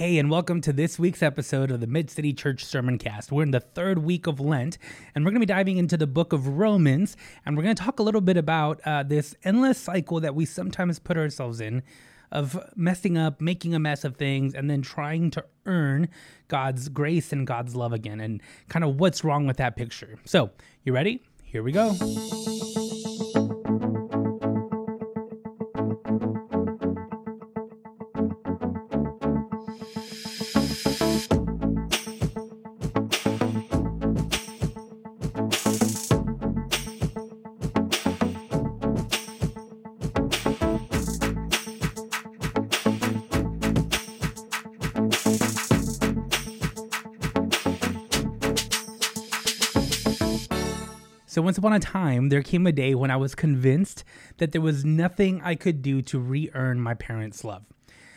Hey, and welcome to this week's episode of the Mid City Church Sermon Cast. We're in the third week of Lent, and we're going to be diving into the book of Romans, and we're going to talk a little bit about uh, this endless cycle that we sometimes put ourselves in of messing up, making a mess of things, and then trying to earn God's grace and God's love again, and kind of what's wrong with that picture. So, you ready? Here we go. So, once upon a time, there came a day when I was convinced that there was nothing I could do to re earn my parents' love.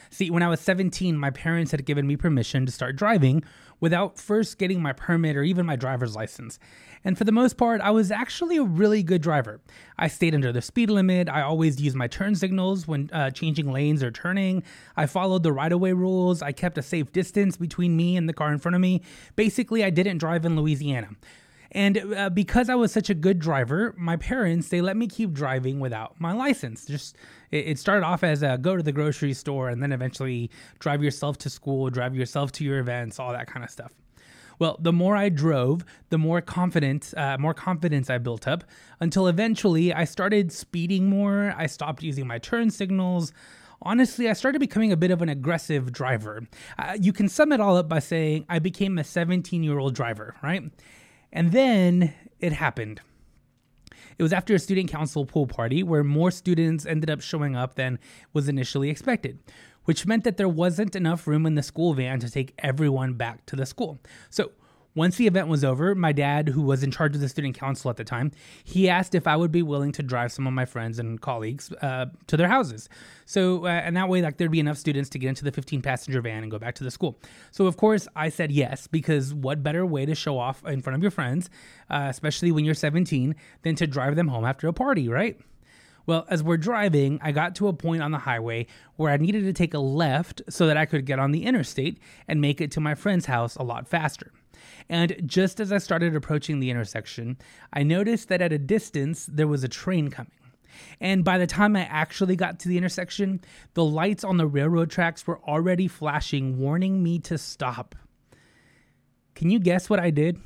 See, when I was 17, my parents had given me permission to start driving without first getting my permit or even my driver's license. And for the most part, I was actually a really good driver. I stayed under the speed limit. I always used my turn signals when uh, changing lanes or turning. I followed the right of way rules. I kept a safe distance between me and the car in front of me. Basically, I didn't drive in Louisiana. And uh, because I was such a good driver, my parents they let me keep driving without my license. Just it, it started off as a go to the grocery store, and then eventually drive yourself to school, drive yourself to your events, all that kind of stuff. Well, the more I drove, the more confident, uh, more confidence I built up, until eventually I started speeding more. I stopped using my turn signals honestly, I started becoming a bit of an aggressive driver. Uh, you can sum it all up by saying I became a 17 year old driver, right? And then it happened. It was after a student council pool party where more students ended up showing up than was initially expected, which meant that there wasn't enough room in the school van to take everyone back to the school. So once the event was over, my dad, who was in charge of the student council at the time, he asked if I would be willing to drive some of my friends and colleagues uh, to their houses. So, uh, and that way, like, there'd be enough students to get into the 15 passenger van and go back to the school. So, of course, I said yes, because what better way to show off in front of your friends, uh, especially when you're 17, than to drive them home after a party, right? Well, as we're driving, I got to a point on the highway where I needed to take a left so that I could get on the interstate and make it to my friend's house a lot faster. And just as I started approaching the intersection, I noticed that at a distance there was a train coming. And by the time I actually got to the intersection, the lights on the railroad tracks were already flashing, warning me to stop. Can you guess what I did?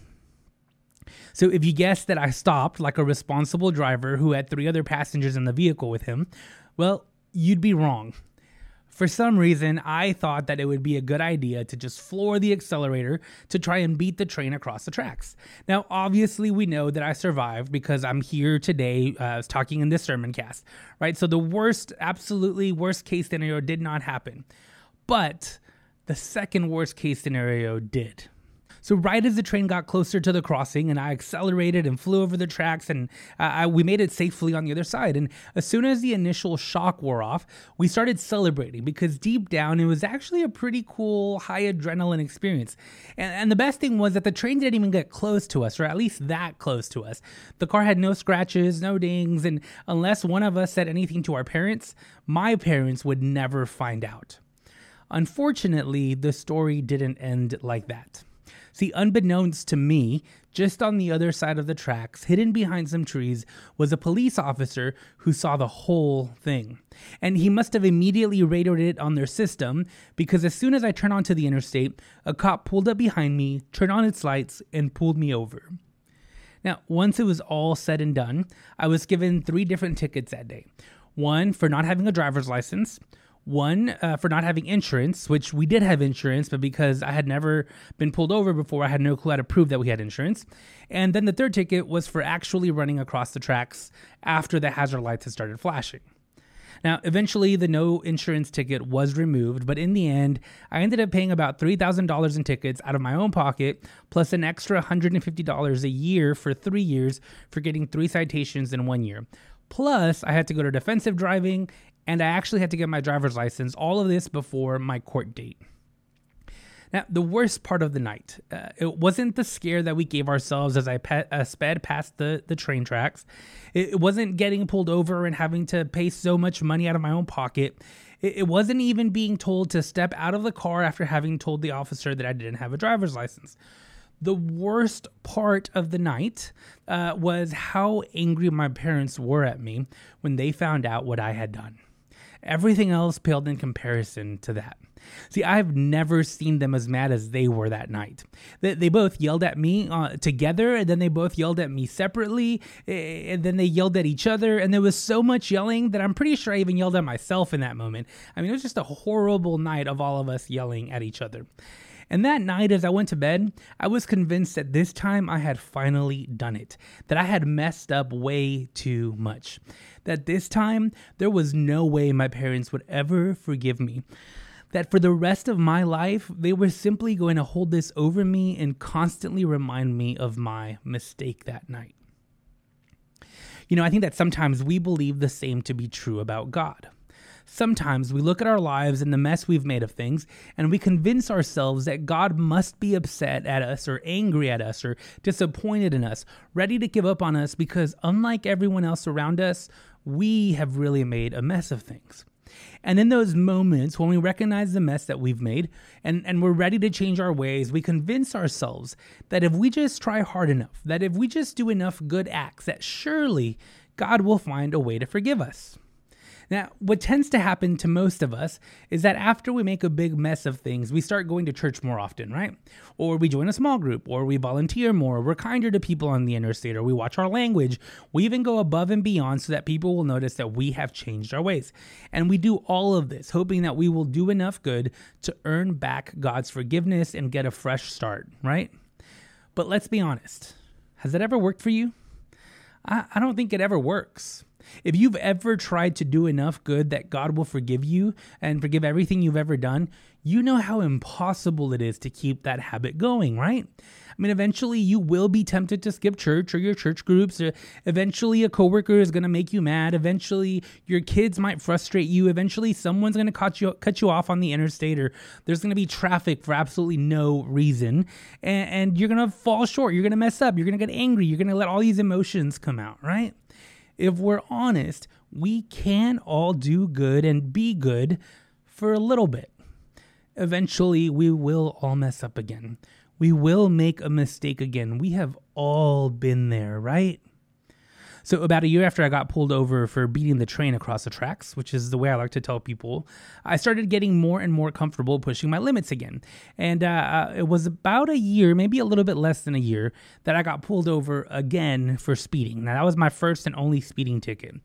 So, if you guess that I stopped like a responsible driver who had three other passengers in the vehicle with him, well, you'd be wrong. For some reason, I thought that it would be a good idea to just floor the accelerator to try and beat the train across the tracks. Now, obviously, we know that I survived because I'm here today uh, talking in this sermon cast, right? So the worst, absolutely worst case scenario did not happen. But the second worst case scenario did. So right as the train got closer to the crossing, and I accelerated and flew over the tracks, and uh, I, we made it safely on the other side. And as soon as the initial shock wore off, we started celebrating because deep down it was actually a pretty cool, high adrenaline experience. And, and the best thing was that the train didn't even get close to us, or at least that close to us. The car had no scratches, no dings, and unless one of us said anything to our parents, my parents would never find out. Unfortunately, the story didn't end like that. See, unbeknownst to me, just on the other side of the tracks, hidden behind some trees, was a police officer who saw the whole thing. And he must have immediately radioed it on their system because as soon as I turned onto the interstate, a cop pulled up behind me, turned on its lights, and pulled me over. Now, once it was all said and done, I was given three different tickets that day one for not having a driver's license, one, uh, for not having insurance, which we did have insurance, but because I had never been pulled over before, I had no clue how to prove that we had insurance. And then the third ticket was for actually running across the tracks after the hazard lights had started flashing. Now, eventually, the no insurance ticket was removed, but in the end, I ended up paying about $3,000 in tickets out of my own pocket, plus an extra $150 a year for three years for getting three citations in one year. Plus, I had to go to defensive driving and I actually had to get my driver's license, all of this before my court date. Now, the worst part of the night, uh, it wasn't the scare that we gave ourselves as I pe- uh, sped past the, the train tracks. It, it wasn't getting pulled over and having to pay so much money out of my own pocket. It, it wasn't even being told to step out of the car after having told the officer that I didn't have a driver's license. The worst part of the night uh, was how angry my parents were at me when they found out what I had done. Everything else paled in comparison to that. See, I've never seen them as mad as they were that night. They, they both yelled at me uh, together, and then they both yelled at me separately, and then they yelled at each other. And there was so much yelling that I'm pretty sure I even yelled at myself in that moment. I mean, it was just a horrible night of all of us yelling at each other. And that night, as I went to bed, I was convinced that this time I had finally done it, that I had messed up way too much, that this time there was no way my parents would ever forgive me. That for the rest of my life, they were simply going to hold this over me and constantly remind me of my mistake that night. You know, I think that sometimes we believe the same to be true about God. Sometimes we look at our lives and the mess we've made of things, and we convince ourselves that God must be upset at us, or angry at us, or disappointed in us, ready to give up on us because, unlike everyone else around us, we have really made a mess of things. And in those moments when we recognize the mess that we've made and, and we're ready to change our ways, we convince ourselves that if we just try hard enough, that if we just do enough good acts, that surely God will find a way to forgive us. Now, what tends to happen to most of us is that after we make a big mess of things, we start going to church more often, right? Or we join a small group, or we volunteer more, we're kinder to people on the interstate, or we watch our language. We even go above and beyond so that people will notice that we have changed our ways. And we do all of this hoping that we will do enough good to earn back God's forgiveness and get a fresh start, right? But let's be honest has that ever worked for you? I, I don't think it ever works. If you've ever tried to do enough good that God will forgive you and forgive everything you've ever done, you know how impossible it is to keep that habit going, right? I mean, eventually you will be tempted to skip church or your church groups. Or eventually, a coworker is going to make you mad. Eventually, your kids might frustrate you. Eventually, someone's going to cut you cut you off on the interstate, or there's going to be traffic for absolutely no reason, and, and you're going to fall short. You're going to mess up. You're going to get angry. You're going to let all these emotions come out, right? If we're honest, we can all do good and be good for a little bit. Eventually, we will all mess up again. We will make a mistake again. We have all been there, right? So, about a year after I got pulled over for beating the train across the tracks, which is the way I like to tell people, I started getting more and more comfortable pushing my limits again. And uh, uh, it was about a year, maybe a little bit less than a year, that I got pulled over again for speeding. Now, that was my first and only speeding ticket.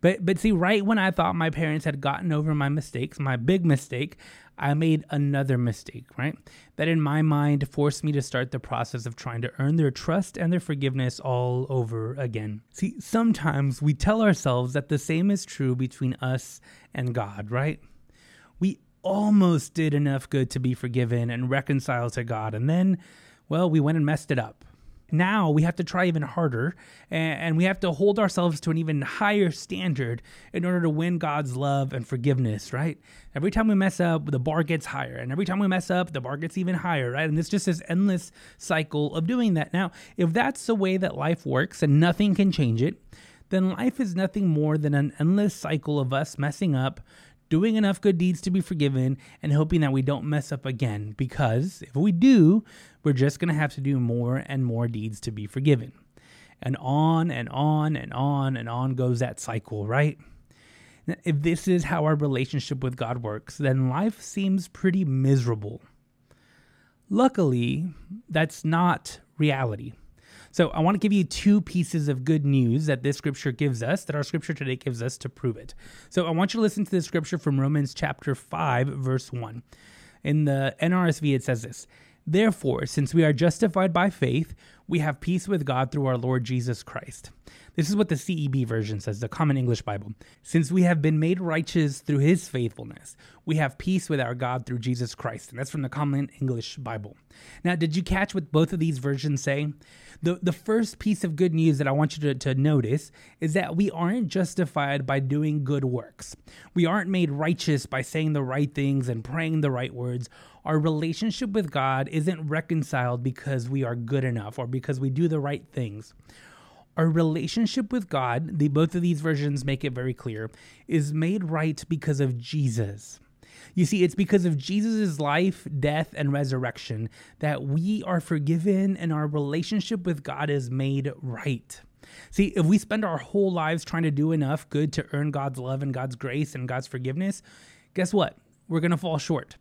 But but see, right when I thought my parents had gotten over my mistakes, my big mistake, I made another mistake, right? That in my mind forced me to start the process of trying to earn their trust and their forgiveness all over again. See, sometimes we tell ourselves that the same is true between us and God, right? We almost did enough good to be forgiven and reconciled to God, and then, well, we went and messed it up now we have to try even harder and, we have to hold ourselves to an even higher standard in order to win God's love and forgiveness, right? Every time we mess up, the bar gets higher. And every time we mess up, the bar gets even higher, right? And it's just this endless cycle of doing that. Now, if that's the way that life works and nothing can change it, then life is nothing more than an endless cycle of us messing up, doing enough good deeds to be forgiven, and hoping that we don't mess up again. Because if we do, we're just going to have to do more and more deeds to be forgiven. And on and on and on and on goes that cycle, right? If this is how our relationship with God works, then life seems pretty miserable. Luckily, that's not reality. So I want to give you two pieces of good news that this scripture gives us, that our scripture today gives us to prove it. So I want you to listen to the scripture from Romans chapter 5, verse 1. In the NRSV, it says this Therefore, since we are justified by faith, we have peace with God through our Lord Jesus Christ. This is what the CEB version says, the Common English Bible. Since we have been made righteous through his faithfulness, we have peace with our God through Jesus Christ. And that's from the Common English Bible. Now, did you catch what both of these versions say? The, the first piece of good news that I want you to, to notice is that we aren't justified by doing good works. We aren't made righteous by saying the right things and praying the right words. Our relationship with God isn't reconciled because we are good enough or because we do the right things. Our relationship with God, the both of these versions make it very clear, is made right because of Jesus. You see, it's because of Jesus' life, death, and resurrection that we are forgiven and our relationship with God is made right. See, if we spend our whole lives trying to do enough good to earn God's love and God's grace and God's forgiveness, guess what? We're going to fall short.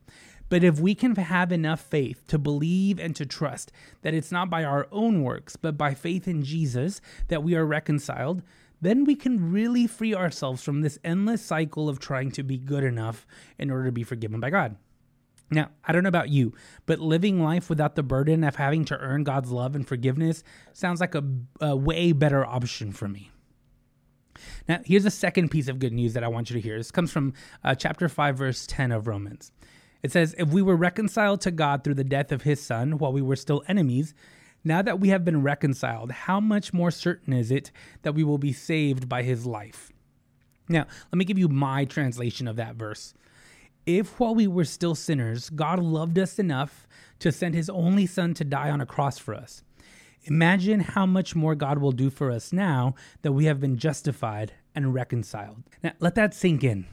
But if we can have enough faith to believe and to trust that it's not by our own works, but by faith in Jesus that we are reconciled, then we can really free ourselves from this endless cycle of trying to be good enough in order to be forgiven by God. Now, I don't know about you, but living life without the burden of having to earn God's love and forgiveness sounds like a, a way better option for me. Now, here's a second piece of good news that I want you to hear. This comes from uh, chapter 5, verse 10 of Romans. It says, If we were reconciled to God through the death of his son while we were still enemies, now that we have been reconciled, how much more certain is it that we will be saved by his life? Now, let me give you my translation of that verse. If while we were still sinners, God loved us enough to send his only son to die on a cross for us, imagine how much more God will do for us now that we have been justified and reconciled. Now, let that sink in.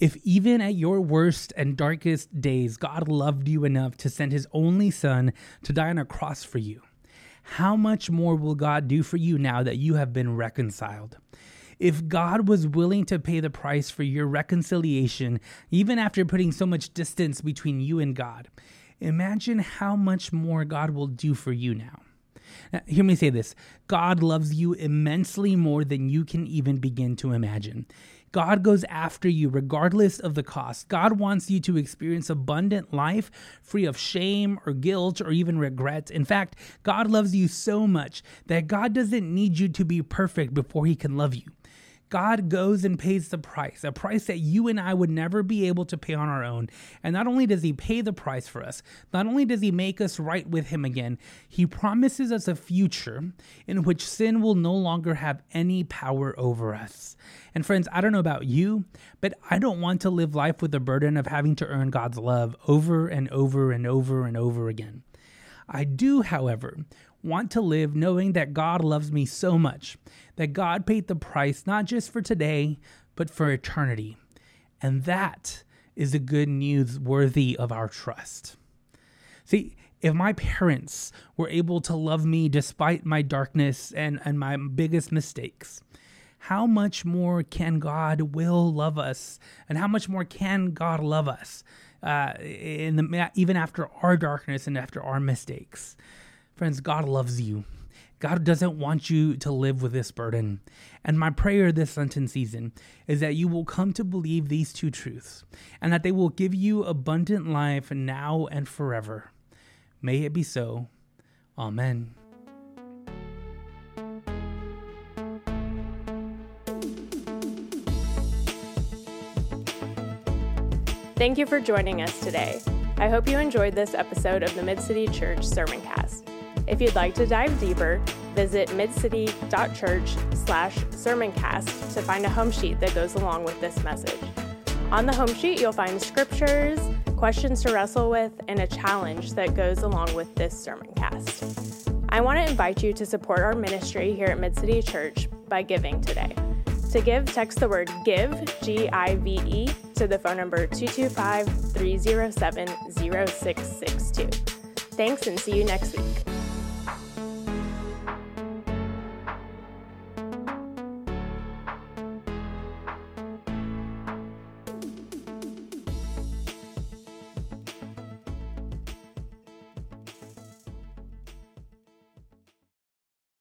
If even at your worst and darkest days, God loved you enough to send his only son to die on a cross for you, how much more will God do for you now that you have been reconciled? If God was willing to pay the price for your reconciliation, even after putting so much distance between you and God, imagine how much more God will do for you now. Now, hear me say this God loves you immensely more than you can even begin to imagine. God goes after you regardless of the cost. God wants you to experience abundant life free of shame or guilt or even regret. In fact, God loves you so much that God doesn't need you to be perfect before he can love you. God goes and pays the price, a price that you and I would never be able to pay on our own. And not only does He pay the price for us, not only does He make us right with Him again, He promises us a future in which sin will no longer have any power over us. And friends, I don't know about you, but I don't want to live life with the burden of having to earn God's love over and over and over and over again. I do, however, want to live knowing that God loves me so much, that God paid the price not just for today, but for eternity. And that is the good news worthy of our trust. See, if my parents were able to love me despite my darkness and, and my biggest mistakes, how much more can God will love us, and how much more can God love us, uh, in the even after our darkness and after our mistakes? Friends, God loves you. God doesn't want you to live with this burden. And my prayer this Lenten season is that you will come to believe these two truths and that they will give you abundant life now and forever. May it be so. Amen. Thank you for joining us today. I hope you enjoyed this episode of the Mid City Church Sermoncast. If you'd like to dive deeper, visit midcity.church slash sermoncast to find a home sheet that goes along with this message. On the home sheet, you'll find scriptures, questions to wrestle with, and a challenge that goes along with this sermoncast. I want to invite you to support our ministry here at Mid City Church by giving today. To give, text the word GIVE, G I V E, to the phone number 225 307 0662. Thanks and see you next week.